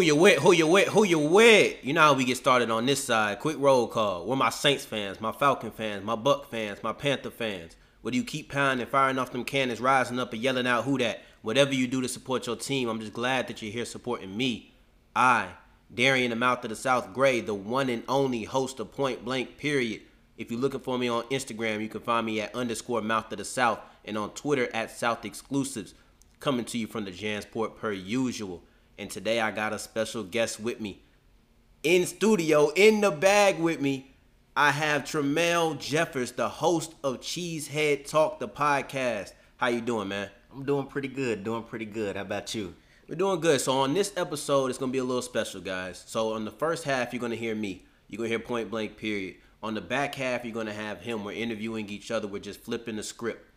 Who you with? Who you with? Who you with? You know how we get started on this side. Quick roll call. We're my Saints fans, my Falcon fans, my Buck fans, my Panther fans. Whether you keep pounding, and firing off them cannons, rising up and yelling out who that, whatever you do to support your team, I'm just glad that you're here supporting me. I, Darian the Mouth of the South Gray, the one and only host of Point Blank Period. If you're looking for me on Instagram, you can find me at underscore Mouth of the South and on Twitter at South Exclusives. Coming to you from the Jansport per usual. And today I got a special guest with me. In studio, in the bag with me, I have Tremel Jeffers, the host of Cheesehead Talk, the podcast. How you doing, man? I'm doing pretty good. Doing pretty good. How about you? We're doing good. So on this episode, it's gonna be a little special, guys. So on the first half, you're gonna hear me. You're gonna hear point blank period. On the back half, you're gonna have him. We're interviewing each other. We're just flipping the script.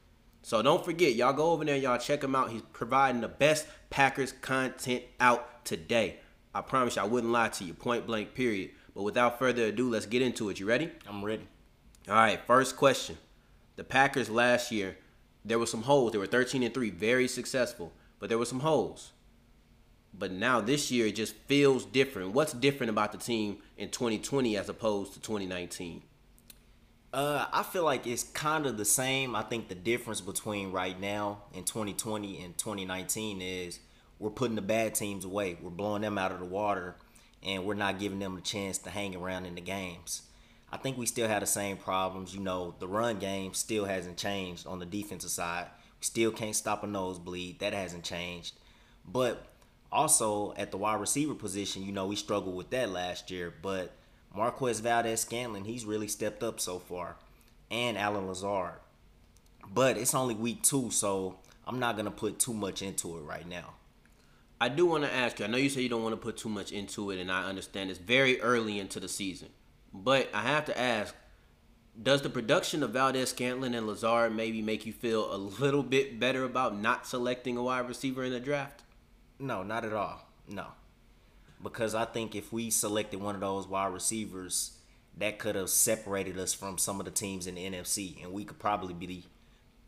So don't forget, y'all go over there, y'all check him out. He's providing the best Packers content out today. I promise you, I wouldn't lie to you. Point blank, period. But without further ado, let's get into it. You ready? I'm ready. All right, first question. The Packers last year, there were some holes. They were 13 and 3, very successful, but there were some holes. But now this year it just feels different. What's different about the team in 2020 as opposed to 2019? Uh, I feel like it's kind of the same. I think the difference between right now in 2020 and 2019 is we're putting the bad teams away. We're blowing them out of the water, and we're not giving them a chance to hang around in the games. I think we still have the same problems. You know, the run game still hasn't changed on the defensive side. We still can't stop a nosebleed. That hasn't changed. But also at the wide receiver position, you know, we struggled with that last year. But Marquez Valdes Scantling, he's really stepped up so far, and Allen Lazard. But it's only week two, so I'm not gonna put too much into it right now. I do want to ask you. I know you say you don't want to put too much into it, and I understand it's very early into the season. But I have to ask: Does the production of Valdes Scantling and Lazard maybe make you feel a little bit better about not selecting a wide receiver in the draft? No, not at all. No because I think if we selected one of those wide receivers, that could have separated us from some of the teams in the NFC, and we could probably be the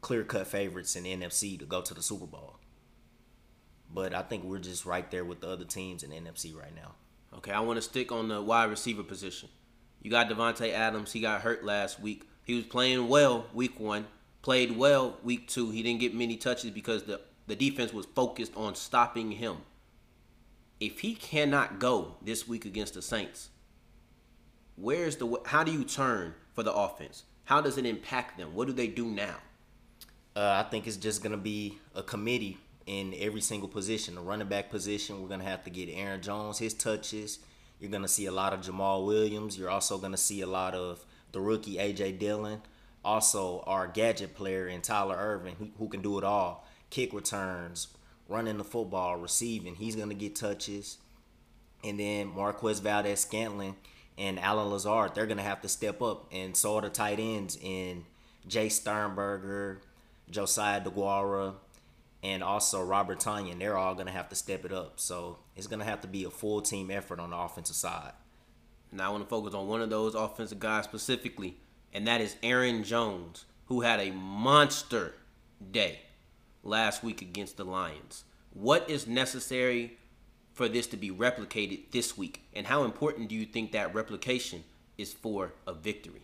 clear cut favorites in the NFC to go to the Super Bowl. But I think we're just right there with the other teams in the NFC right now. Okay, I want to stick on the wide receiver position. You got Davante Adams. He got hurt last week. He was playing well week one, played well week two. He didn't get many touches because the, the defense was focused on stopping him if he cannot go this week against the Saints, where's the how do you turn for the offense? How does it impact them? What do they do now? Uh, I think it's just gonna be a committee in every single position. The running back position, we're gonna have to get Aaron Jones his touches. You're gonna see a lot of Jamaal Williams. You're also gonna see a lot of the rookie AJ Dillon. Also, our gadget player in Tyler Ervin, who, who can do it all. Kick returns, running the football, receiving. He's going to get touches. And then Marquez Valdes Scantling and Allen Lazard, they're going to have to step up. And so are the tight ends in Jace Sternberger, Josiah Deguara, and also Robert Tonyan. They're all going to have to step it up. So it's going to have to be a full team effort on the offensive side. Now I want to focus on one of those offensive guys specifically, and that is Aaron Jones, who had a monster day last week against the Lions. What is necessary for this to be replicated this week? And how important do you think that replication is for a victory?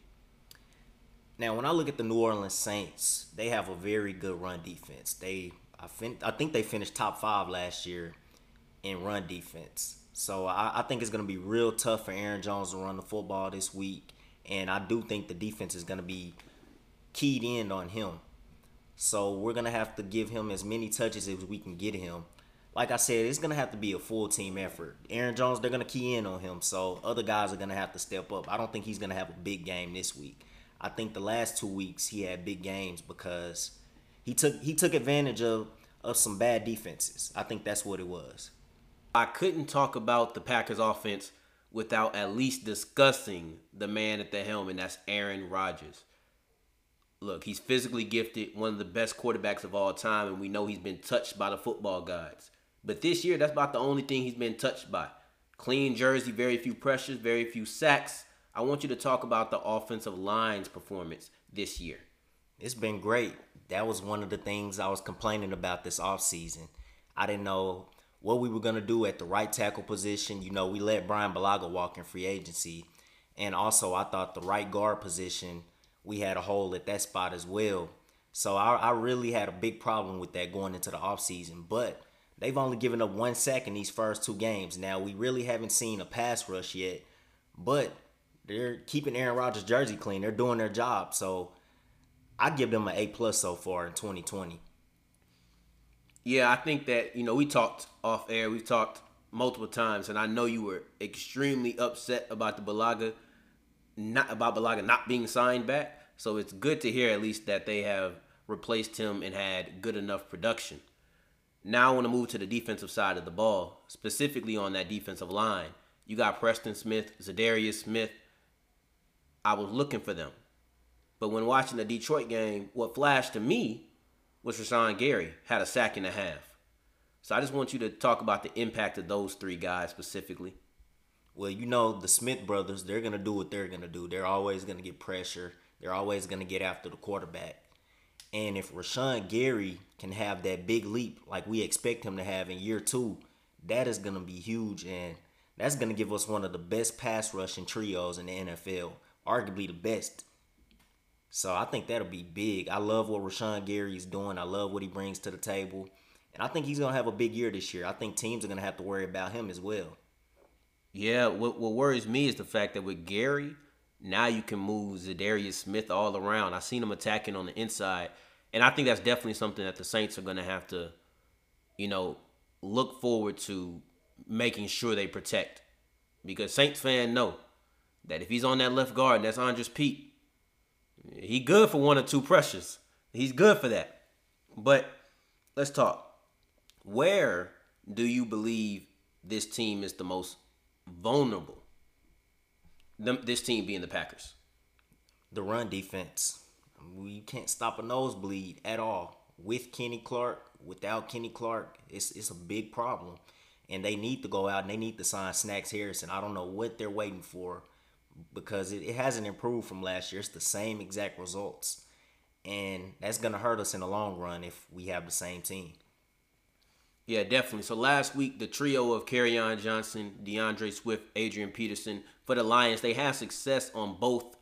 Now, when I look at the New Orleans Saints, they have a very good run defense. They, I think, I think they finished top five last year in run defense. So I, I think it's going to be real tough for Aaron Jones to run the football this week, and I do think the defense is going to be keyed in on him. So we're gonna have to give him as many touches as we can get him. Like I said, it's gonna have to be a full team effort. Aaron Jones, they're gonna key in on him, so other guys are gonna have to step up. I don't think he's gonna have a big game this week. I think the last two weeks he had big games because he took he took advantage of of some bad defenses. I think that's what it was. I couldn't talk about the Packers offense without at least discussing the man at the helm, and that's Aaron Rodgers look, he's physically gifted, one of the best quarterbacks of all time, and we know he's been touched by the football gods. But this year, that's about the only thing he's been touched by. Clean jersey, very few pressures, very few sacks. I want you to talk about the offensive line's performance this year. It's been great. That was one of the things I was complaining about this offseason. I didn't know what we were gonna do at the right tackle position. You know, we let Brian Bulaga walk in free agency, and also I thought the right guard position we had a hole at that spot as well. So I, I really had a big problem with that going into the offseason. But they've only given up one sack in these first two games. Now we really haven't seen a pass rush yet, but they're keeping Aaron Rodgers' jersey clean. They're doing their job. So I give them an A plus so far in 2020. Yeah, I think that you know we talked off air. We've talked multiple times, and I know you were extremely upset about the Bulaga, not about Bulaga not being signed back. So it's good to hear at least that they have replaced him and had good enough production. Now I want to move to the defensive side of the ball, specifically on that defensive line. You got Preston Smith, Za'Darius Smith. I was looking for them. But when watching the Detroit game, what flashed to me was Rashan Gary had a sack and a half. So I just want you to talk about the impact of those three guys specifically. Well, you know, the Smith brothers, they're going to do what they're going to do. They're always going to get pressure. They're always going to get after the quarterback. And if Rashan Gary can have that big leap like we expect him to have in year two, that is going to be huge. And that's going to give us one of the best pass rushing trios in the NFL, arguably the best. So I think that'll be big. I love what Rashan Gary is doing. I love what he brings to the table. And I think he's going to have a big year this year. I think teams are going to have to worry about him as well. Yeah, what, what worries me is the fact that with Gary, now you can move Za'Darius Smith all around. I've seen him attacking on the inside. And I think that's definitely something that the Saints are going to have to, you know, look forward to making sure they protect. Because Saints fans know that if he's on that left guard and that's Andrus Peat, he good for one or two pressures. He's good for that. But let's talk. Where do you believe this team is the most vulnerable? this team being the Packers. The run defense. We can't stop a nosebleed at all. With Kenny Clark, without Kenny Clark, it's it's a big problem. And they need to go out and they need to sign Snacks Harrison. I don't know what they're waiting for because it, it hasn't improved from last year. It's the same exact results. And that's to hurt us in the long run if we have the same team. Yeah, definitely. So last week, the trio of Kerryon Johnson, D'Andre Swift, Adrian Peterson for the Lions, they had success on both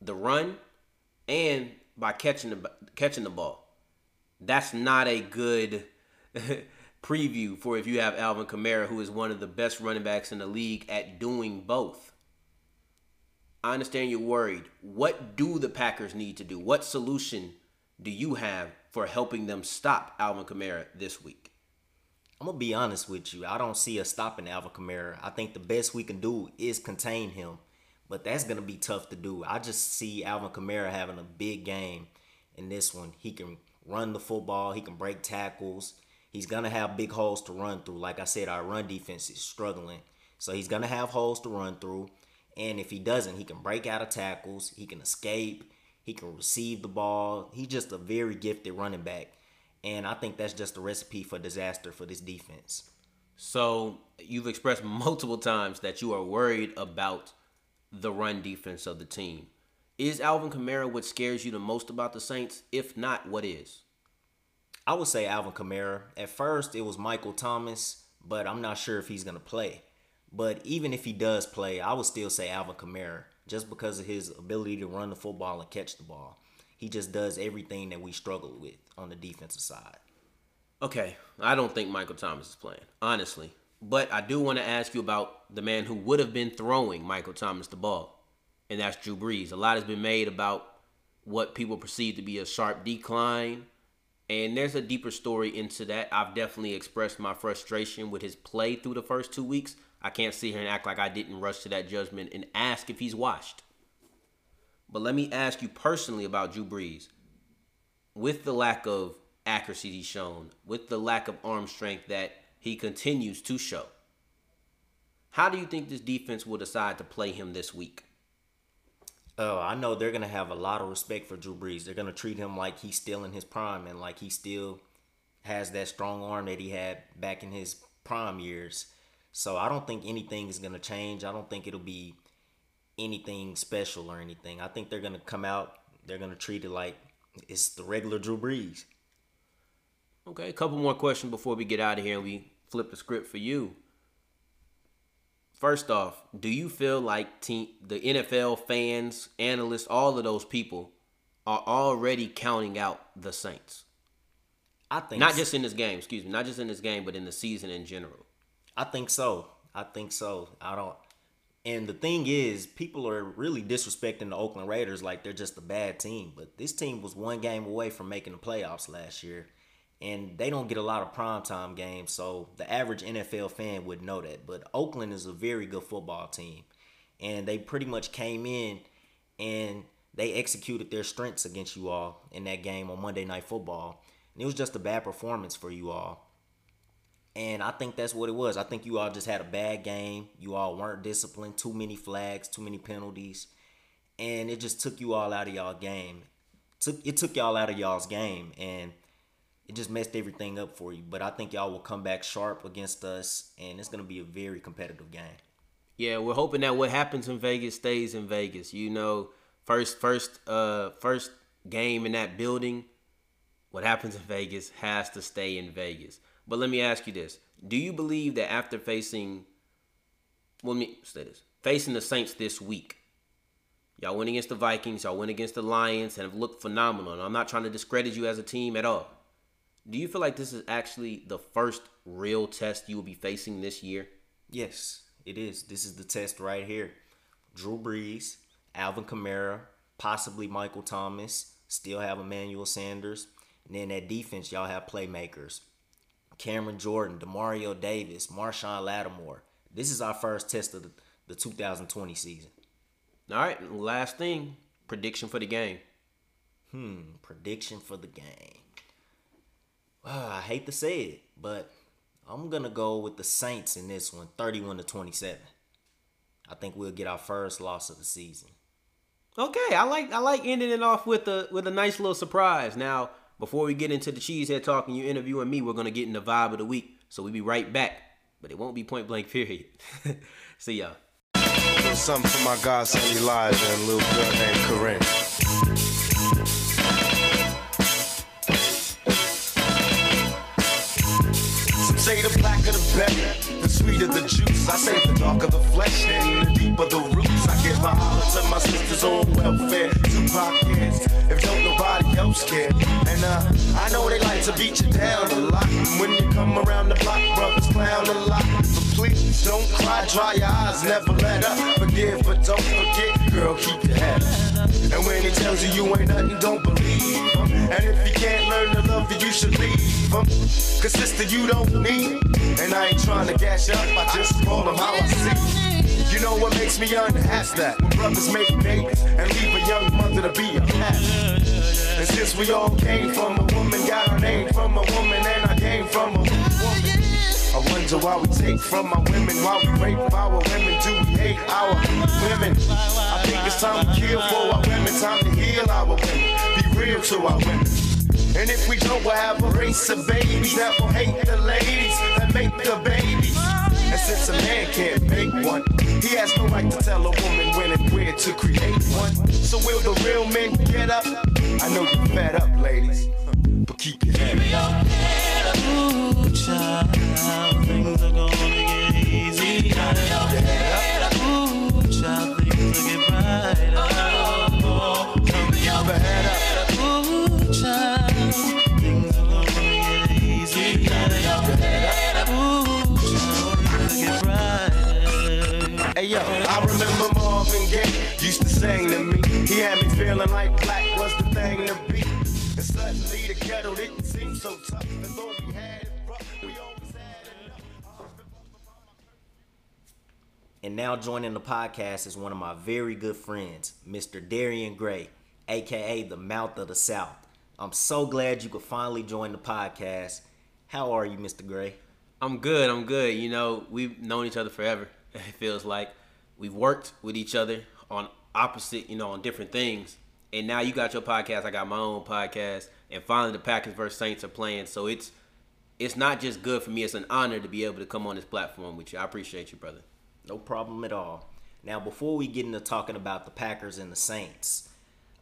the run and by catching the catching the ball. That's not a good preview for if you have Alvin Kamara, who is one of the best running backs in the league at doing both. I understand you're worried. What do the Packers need to do? What solution do you have for helping them stop Alvin Kamara this week? I'm gonna be honest with you. I don't see us stopping Alvin Kamara. I think the best we can do is contain him, but that's gonna be tough to do. I just see Alvin Kamara having a big game in this one. He can run the football. He can break tackles. He's gonna have big holes to run through. Like I said, our run defense is struggling, so he's gonna have holes to run through. And if he doesn't, he can break out of tackles, he can escape, he can receive the ball. He's just a very gifted running back. And I think that's just a recipe for disaster for this defense. So you've expressed multiple times that you are worried about the run defense of the team. Is Alvin Kamara what scares you the most about the Saints? If not, what is? I would say Alvin Kamara. At first, it was Michael Thomas, but I'm not sure if he's going to play. But even if he does play, I would still say Alvin Kamara just because of his ability to run the football and catch the ball. He just does everything that we struggle with on the defensive side. Okay, I don't think Michael Thomas is playing, honestly. But I do want to ask you about the man who would have been throwing Michael Thomas the ball, and that's Drew Brees. A lot has been made about what people perceive to be a sharp decline, and there's a deeper story into that. I've definitely expressed my frustration with his play through the first two weeks. I can't sit here and act like I didn't rush to that judgment and ask if he's washed. But let me ask you personally about Drew Brees. With the lack of accuracy he's shown, with the lack of arm strength that he continues to show, how do you think this defense will decide to play him this week? Oh, I know they're gonna have a lot of respect for Drew Brees. They're gonna treat him like he's still in his prime and like he still has that strong arm that he had back in his prime years. So I don't think anything is gonna change. I don't think it'll be anything special or anything. I think they're gonna come out. They're gonna treat it like it's the regular Drew Brees. Okay, a couple more questions before we get out of here and we flip the script for you. First off, do you feel like team, the NFL fans, analysts, all of those people are already counting out the Saints? I think Not just in this game, excuse me, not just in this game, but in the season in general. I think so. I think so. I don't. And the thing is, people are really disrespecting the Oakland Raiders like they're just a bad team. But this team was one game away from making the playoffs last year. And they don't get a lot of primetime games, so the average NFL fan would know that. But Oakland is a very good football team. And they pretty much came in and they executed their strengths against you all in that game on Monday Night Football. And it was just a bad performance for you all. And I think that's what it was. I think you all just had a bad game. You all weren't disciplined. Too many flags, too many penalties. And it just took you all out of y'all game. Took it took y'all out of y'all's game and it just messed everything up for you. But I think y'all will come back sharp against us and it's gonna be a very competitive game. Yeah, we're hoping that what happens in Vegas stays in Vegas. You know, first first uh first game in that building, what happens in Vegas has to stay in Vegas. But let me ask you this: Do you believe that after facing, well, let me say this, facing the Saints this week, y'all went against the Vikings, y'all went against the Lions, and have looked phenomenal. And I'm not trying to discredit you as a team at all. Do you feel like this is actually the first real test you will be facing this year? Yes, it is. This is the test right here. Drew Brees, Alvin Kamara, possibly Michael Thomas, still have Emmanuel Sanders. And then that defense, y'all have playmakers. Cameron Jordan, Demario Davis, Marshon Lattimore. This is our first test of the, the 2020 season. All right, last thing, prediction for the game. Hmm, prediction for the game. Well, I hate to say it, but I'm gonna go with the Saints in this one, 31 to 27. I think we'll get our first loss of the season. Okay, I like I like ending it off with a with a nice little surprise. Now, before we get into the cheesehead talk and you interviewing me, we're gonna get in the vibe of the week. So we'll be right back. But it won't be point blank period. See y'all. little something for my godson Elijah and a little girl named Corinne. Some say the blacker the better, the sweeter the juice. I say the darker the flesh and the deeper the roots. I give my holler to my sisters on welfare. Cares if don't nobody else care. And uh, I know they like to beat you down a lot. When you come around the block, brothers clown a lot. But please don't cry, dry your eyes, never let up. Forgive, but don't forget, girl, keep your head up. And when he tells you you ain't nothing, don't believe him. And if you can't learn to love you, you should leave him. Cause sister, you don't need. And I ain't trying to gash up, I just call him how I see. You know what makes me unhappy? that when brothers make babies and leave a young mother to be a. And since we all came from a woman, got our name from a woman, and I came from a woman. I wonder why we take from our women, why we rape our women, do we hate our women? I think it's time to kill for our women, time to heal our women, be real to our women. And if we don't, we'll have a race of babies that will hate the ladies that make the babies. And since a man can't make one, he has no right to tell a woman when and where to create one. So will the real men get up? I know you're fed up, ladies, but keep your head up. Gaye used to me. He had me feeling like black was the thing to be. And suddenly the ghetto didn't seem so tough. And though we had it rough, we always had enough. And now joining the podcast is one of my very good friends, Mr. Darian Gray, aka the Mouth of the South. I'm so glad you could finally join the podcast. How are you, Mr. Gray? I'm good. I'm good. You know, we've known each other forever. It feels like we've worked with each other on opposite, you know, on different things. And now you got your podcast. I got my own podcast. And finally, the Packers versus Saints are playing. So it's it's not just good for me. It's an honor to be able to come on this platform with you. I appreciate you, brother. No problem at all. Now, before we get into talking about the Packers and the Saints,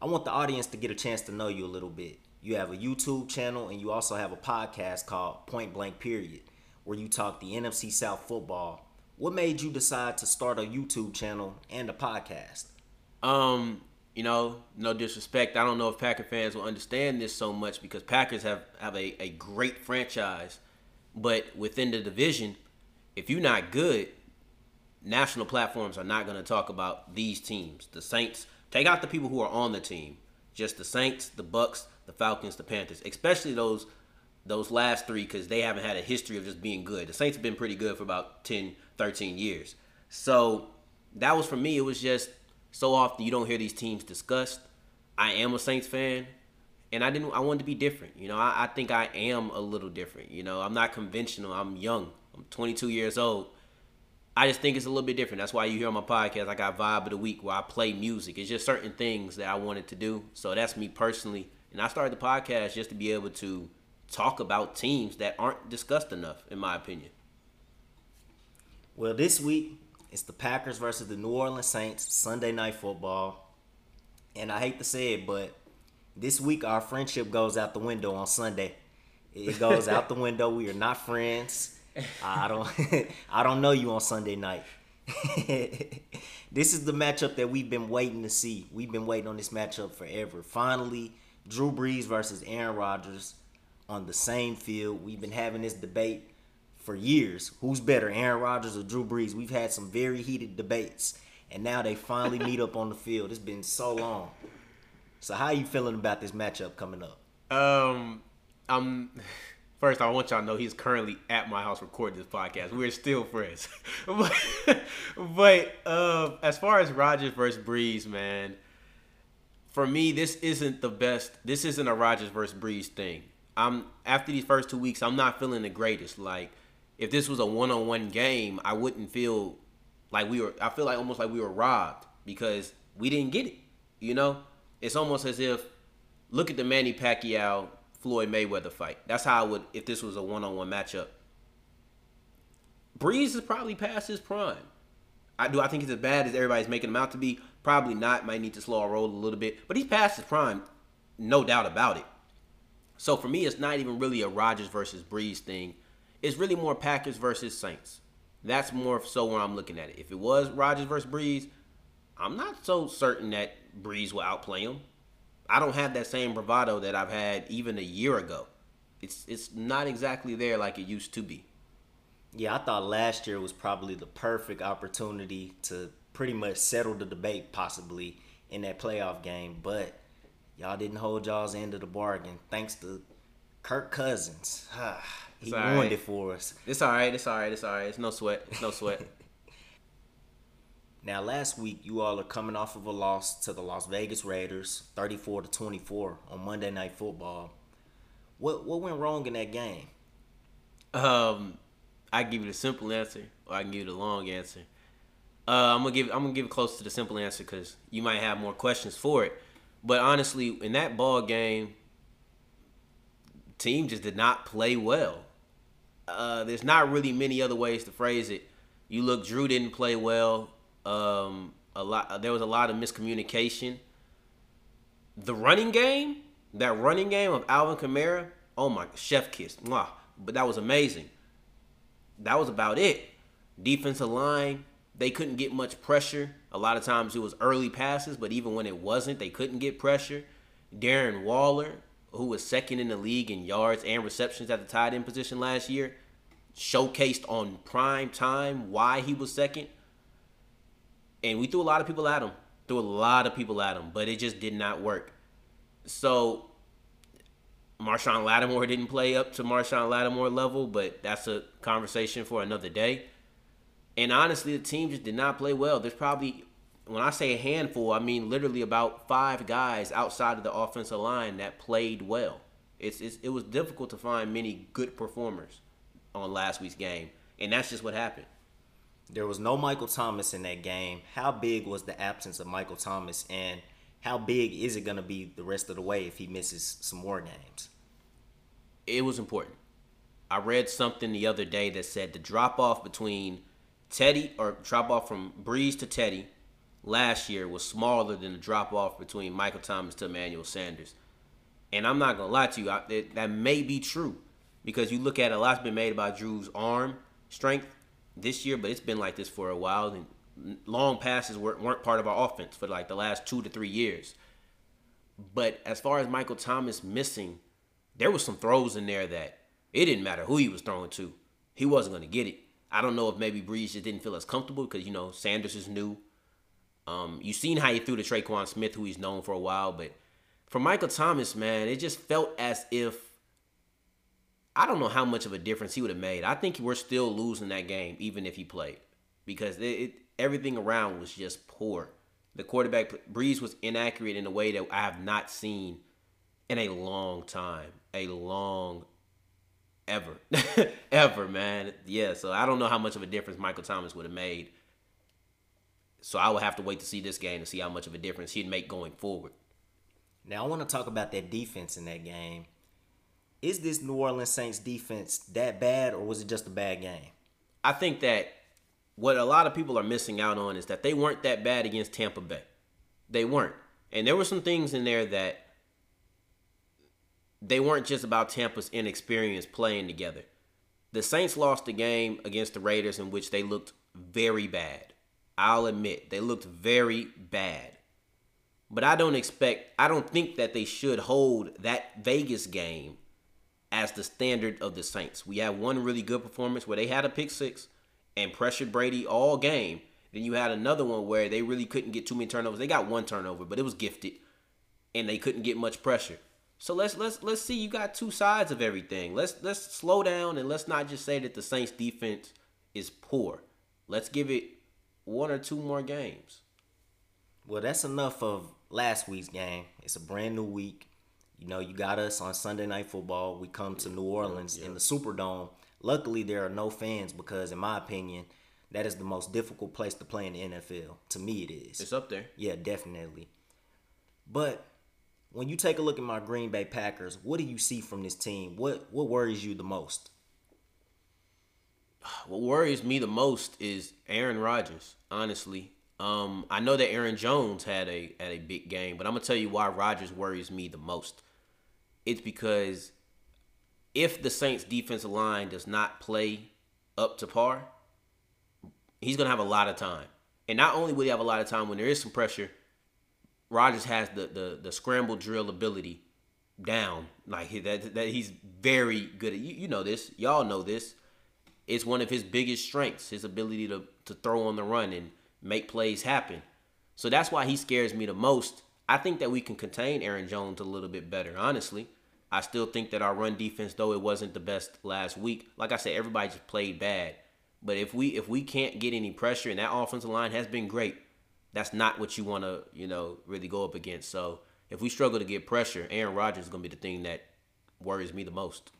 I want the audience to get a chance to know you a little bit. You have a YouTube channel and you also have a podcast called Point Blank Period. where you talk the NFC South football. What made you decide to start a YouTube channel and a podcast? Um, you know, no disrespect. I don't know if Packer fans will understand this so much because Packers have, have a, a great franchise. But within the division, if you're not good, national platforms are not going to talk about these teams. The Saints, take out the people who are on the team. Just the Saints, the Bucks, the Falcons, the Panthers, especially those those last three because they haven't had a history of just being good. The Saints have been pretty good for about 10, 13 years. So that was for me. It was just so often you don't hear these teams discussed. I am a Saints fan, and I didn't. I wanted to be different. You know, I, I think I am a little different. You know, I'm not conventional. I'm young. I'm 22 years old. I just think it's a little bit different. That's why you hear on my podcast I got Vibe of the Week where I play music. It's just certain things that I wanted to do. So that's me personally. And I started the podcast just to be able to talk about teams that aren't discussed enough, in my opinion. Well, this week it's the Packers versus the New Orleans Saints Sunday night football. And I hate to say it, but this week our friendship goes out the window on Sunday. It goes out the window. We are not friends. I don't I don't know you on Sunday night. this is the matchup that we've been waiting to see. We've been waiting on this matchup forever. Finally, Drew Brees versus Aaron Rodgers on the same field. We've been having this debate for years. Who's better, Aaron Rodgers or Drew Brees? We've had some very heated debates, and now they finally meet up on the field. It's been so long. So how you feeling about this matchup coming up? Um, I'm first. I want y'all to know he's currently at my house recording this podcast. We're still friends, but, but uh, as far as Rodgers versus Brees, man, for me, this isn't the best. This isn't a Rodgers versus Brees thing. I'm after these first two weeks, I'm not feeling the greatest. Like if this was a one-on-one game, I wouldn't feel like we were. I feel like almost like we were robbed because we didn't get it. You know, it's almost as if look at the Manny Pacquiao Floyd Mayweather fight. That's how I would if this was a one-on-one matchup. Brees is probably past his prime. I do. I think he's as bad as everybody's making him out to be. Probably not. Might need to slow our roll a little bit, but he's past his prime, no doubt about it. So for me, it's not even really a Rodgers versus Brees thing. It's really more Packers versus Saints. That's more so where I'm looking at it. If it was Rodgers versus Brees, I'm not so certain that Brees will outplay him. I don't have that same bravado that I've had even a year ago. It's it's not exactly there like it used to be. Yeah, I thought last year was probably the perfect opportunity to pretty much settle the debate possibly in that playoff game, but y'all didn't hold y'all's end of the bargain thanks to Kirk Cousins. Ah. He It's ruined right. it for us. It's all right. It's all right. It's all right. It's no sweat. It's no sweat. Now, last week you all are coming off of a loss to the Las Vegas Raiders, 34 to 24 on Monday Night Football. What what went wrong in that game? Um, I give you the simple answer, or I can give you the long answer. Uh, I'm gonna give I'm gonna give it close to the simple answer because you might have more questions for it. But honestly, in that ball game, team just did not play well. Uh, there's not really many other ways to phrase it. You look, Drew didn't play well. Um, a lot there was a lot of miscommunication. The running game, that running game of Alvin Kamara, oh my, chef kiss, mwah. But that was amazing. That was about it. Defensive line, they couldn't get much pressure. A lot of times it was early passes, but even when it wasn't, they couldn't get pressure. Darren Waller, who was second in the league in yards and receptions at the tight end position last year, showcased on prime time why he was second. And we threw a lot of people at him. Threw a lot of people at him, but it just did not work. So Marshon Lattimore didn't play up to Marshon Lattimore level, but that's a conversation for another day. And honestly, the team just did not play well. There's probably, when I say a handful, I mean literally about five guys outside of the offensive line that played well. It's, it's it was difficult to find many good performers on last week's game, and that's just what happened. There was no Michael Thomas in that game. How big was the absence of Michael Thomas, and how big is it going to be the rest of the way if he misses some more games? it was important. I read something the other day that said the drop off between Teddy or drop off from Brees to Teddy last year was smaller than the drop off between Michael Thomas to Emmanuel Sanders. And I'm not gonna lie to you, I, that, that may be true. because you look at a lot's been made about Drew's arm strength this year, but it's been like this for a while. And long passes weren't, weren't part of our offense for like the last two to three years. But as far as Michael Thomas missing, there was some throws in there that it didn't matter who he was throwing to, he wasn't going to get it. I don't know if maybe Brees just didn't feel as comfortable because you know Sanders is new. Um, you seen how he threw to Tre'Quan Smith, who he's known for a while, but for Michael Thomas, man, it just felt as if I don't know how much of a difference he would have made. I think we're still losing that game, even if he played, because it, it everything around was just poor. The quarterback Brees was inaccurate in a way that I have not seen in a long time, a long ever, ever, man. Yeah, so I don't know how much of a difference Michael Thomas would have made. So I would have to wait to see this game to see how much of a difference he'd make going forward. Now I want to talk about that defense in that game. Is this New Orleans Saints defense that bad, or was it just a bad game? I think that what a lot of people are missing out on is that they weren't that bad against Tampa Bay. They weren't. And there were some things in there that they weren't just about Tampa's inexperience playing together. The Saints lost the game against the Raiders in which they looked very bad. I'll admit, they looked very bad. But I don't expect, I don't think that they should hold that Vegas game as the standard of the Saints. We had one really good performance where they had a pick six and pressured Brady all game. Then you had another one where they really couldn't get too many turnovers. They got one turnover, but it was gifted, and they couldn't get much pressure. So let's let's let's see. You got two sides of everything. Let's let's slow down and let's not just say that the Saints defense is poor. Let's give it one or two more games. Well, that's enough of last week's game. It's a brand new week. You know, you got us on Sunday Night Football. We come to New Orleans in the Superdome. Luckily, there are no fans because, in my opinion, that is the most difficult place to play in the NFL. To me, it is. It's up there. Yeah, definitely. But when you take a look at my Green Bay Packers, what do you see from this team? What what worries you the most? What worries me the most is Aaron Rodgers. Honestly, um, I know that Aaron Jones had a had a big game, but I'm gonna tell you why Rodgers worries me the most. It's because if the Saints defensive line does not play up to par, he's gonna have a lot of time. And not only will he have a lot of time when there is some pressure, Rodgers has the the, the scramble drill ability down. Like that, that he's very good at. You, you know this. Y'all know this. It's one of his biggest strengths, his ability to to throw on the run and make plays happen. So that's why he scares me the most. I think that we can contain Aaron Jones a little bit better, honestly. I still think that our run defense, though it wasn't the best last week, like I said, everybody just played bad. But if we if we can't get any pressure and that offensive line has been great, that's not what you want to you know really go up against. So if we struggle to get pressure, Aaron Rodgers is gonna be the thing that worries me the most.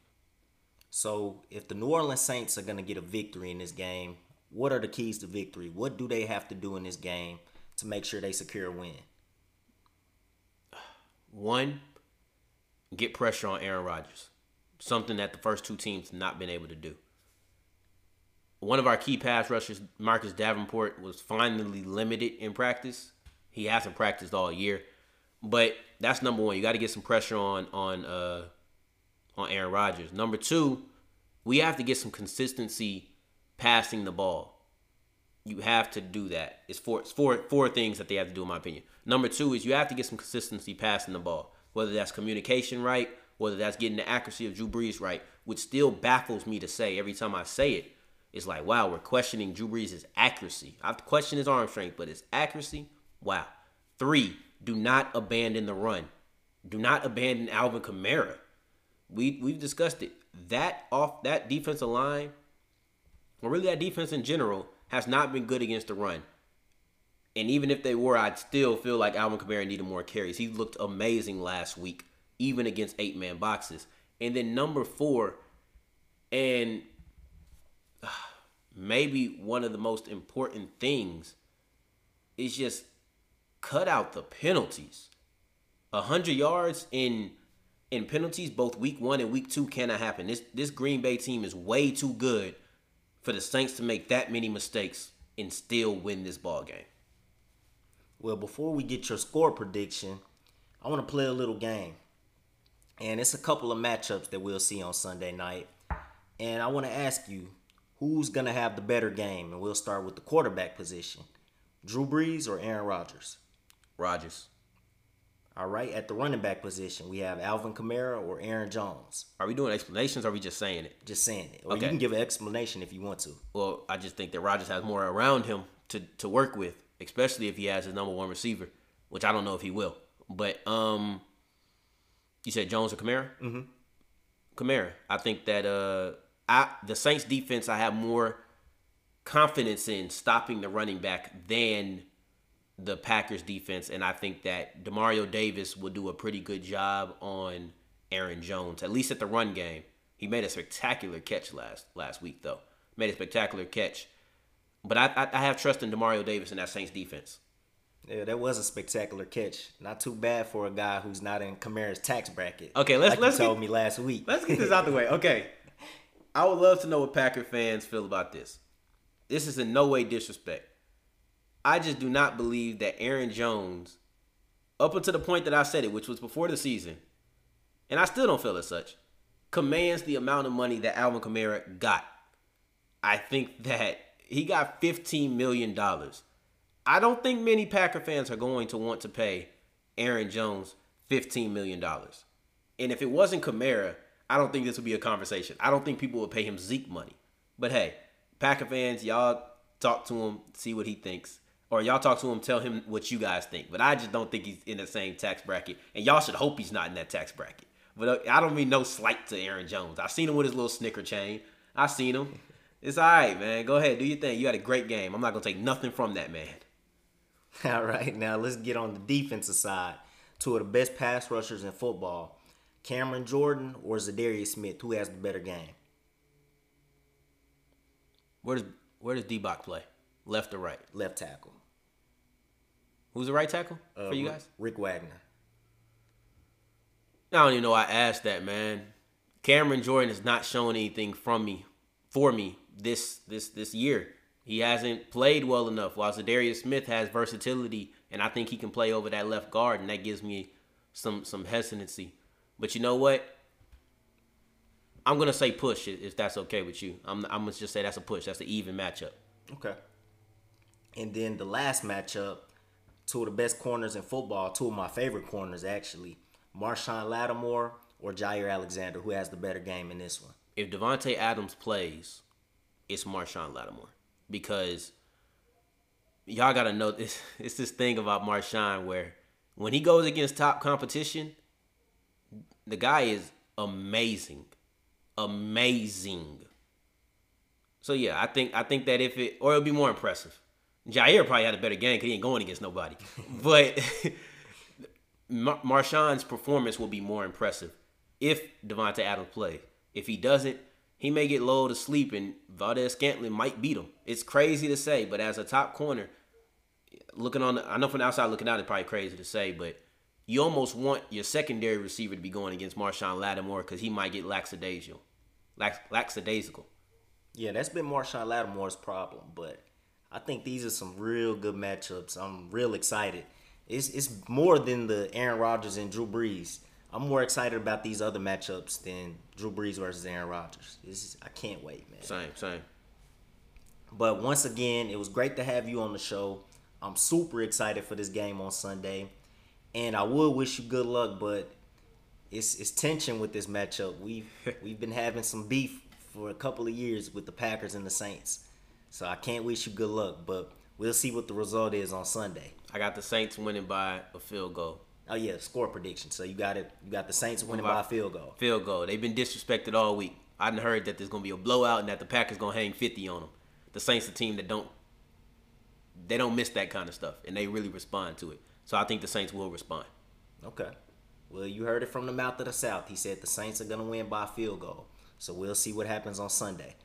So if the New Orleans Saints are gonna get a victory in this game, what are the keys to victory? What do they have to do in this game to make sure they secure a win? One, get pressure on Aaron Rodgers. Something that the first two teams have not been able to do. One of our key pass rushers, Marcus Davenport, was finally limited in practice. He hasn't practiced all year. But that's number one. You got to get some pressure on on uh on Aaron Rodgers. Number two, we have to get some consistency passing the ball. You have to do that. It's four, it's four, four things that they have to do, in my opinion. Number two is you have to get some consistency passing the ball, whether that's communication right, whether that's getting the accuracy of Drew Brees right, which still baffles me to say every time I say it. It's like, wow, we're questioning Drew Brees' accuracy. I've questioned his arm strength, but his accuracy, wow. Three, do not abandon the run. Do not abandon Alvin Kamara. We we've discussed it. That off that defensive line, or really that defense in general, has not been good against the run. And even if they were, I'd still feel like Alvin Kamara needed more carries. He looked amazing last week, even against eight man boxes. And then number four, and maybe one of the most important things is just cut out the penalties. A hundred yards in in penalties, both week one and week two cannot happen. This this Green Bay team is way too good for the Saints to make that many mistakes and still win this ball game. Well, before we get your score prediction, I want to play a little game. And it's a couple of matchups that we'll see on Sunday night. And I want to ask you, who's going to have the better game? And we'll start with the quarterback position. Drew Brees or Aaron Rodgers? Rodgers. All right, at the running back position, we have Alvin Kamara or Aaron Jones. Are we doing explanations or are we just saying it? Just saying it. Or Okay. you can give an explanation if you want to. Well, I just think that Rodgers has more around him to, to work with, especially if he has his number one receiver, which I don't know if he will. But um, you said Jones or Kamara? Mm-hmm. Kamara. I think that uh, I the Saints defense I have more confidence in stopping the running back than the Packers defense, and I think that Demario Davis will do a pretty good job on Aaron Jones, at least at the run game. He made a spectacular catch last last week, though. Made a spectacular catch, but I I, I have trust in Demario Davis in that Saints defense. Yeah, that was a spectacular catch. Not too bad for a guy who's not in Kamara's tax bracket. Okay, let's- like let's you told get- me last week. Let's get this out the way. Okay. I would love to know what Packer fans feel about this. This is in no way disrespect. I just do not believe that Aaron Jones, up until the point that I said it, which was before the season, and I still don't feel as such, commands the amount of money that Alvin Kamara got. I think that he got $15 million. I don't think many Packer fans are going to want to pay Aaron Jones $15 million. And if it wasn't Kamara, I don't think this would be a conversation. I don't think people would pay him Zeke money. But hey, Packer fans, y'all talk to him, see what he thinks. Or y'all talk to him, tell him what you guys think. But I just don't think he's in the same tax bracket. And y'all should hope he's not in that tax bracket. But uh, I don't mean no slight to Aaron Jones. I've seen him with his little snicker chain. I seen him. It's all right, man. Go ahead, do your thing. You had a great game. I'm not gonna take nothing from that man. All right, now let's get on the defensive side. Two of the best pass rushers in football, Cameron Jordan or Za'Darius Smith. Who has the better game? Where does where does D-Bok play? Left or right? Left tackle. Who's the right tackle Uh, for you guys? Rick Wagner. I don't even know. I asked that man. Cameron Jordan has not shown anything from me, for me this this this year. He hasn't played well enough. While Za'Darius Smith has versatility, and I think he can play over that left guard, and that gives me some some hesitancy. But you know what? I'm gonna say push if if that's okay with you. I'm I'm gonna just say that's a push. That's an even matchup. Okay. And then the last matchup, two of the best corners in football, two of my favorite corners actually, Marshon Lattimore or Jaire Alexander. Who has the better game in this one? if Davante Adams plays, it's Marshon Lattimore because y'all gotta know this. It's this thing about Marshon where when he goes against top competition, the guy is amazing, amazing. So yeah, I think I think that if it or it'll be more impressive. Jaire probably had a better game because he ain't going against nobody, but Mar- Marshon's performance will be more impressive if Davante Adams plays. If he doesn't, he may get lulled to sleep and Valdes Scantling might beat him. It's crazy to say, but as a top corner, looking on, the, I know from the outside looking out, it's probably crazy to say, but you almost want your secondary receiver to be going against Marshon Lattimore because he might get lackadaisical. Lax, lackadaisical. Yeah, that's been Marshon Lattimore's problem, but I think these are some real good matchups. I'm real excited. It's it's more than the Aaron Rodgers and Drew Brees. I'm more excited about these other matchups than Drew Brees versus Aaron Rodgers. This is I can't wait, man. Same, same. But once again, it was great to have you on the show. I'm super excited for this game on Sunday, and I would wish you good luck. But it's it's tension with this matchup. We've we've been having some beef for a couple of years with the Packers and the Saints, so I can't wish you good luck. But we'll see what the result is on Sunday. I got the Saints winning by a field goal. Oh yeah, score prediction. So you got it. You got the Saints winning by a field goal. Field goal. They've been disrespected all week. I heard that there's gonna be a blowout and that the Packers gonna hang 50 on them. The Saints a team that don't they don't miss that kind of stuff and they really respond to it. So I think the Saints will respond. Okay. Well, you heard it from the mouth of the South. He said the Saints are gonna win by a field goal. So we'll see what happens on Sunday.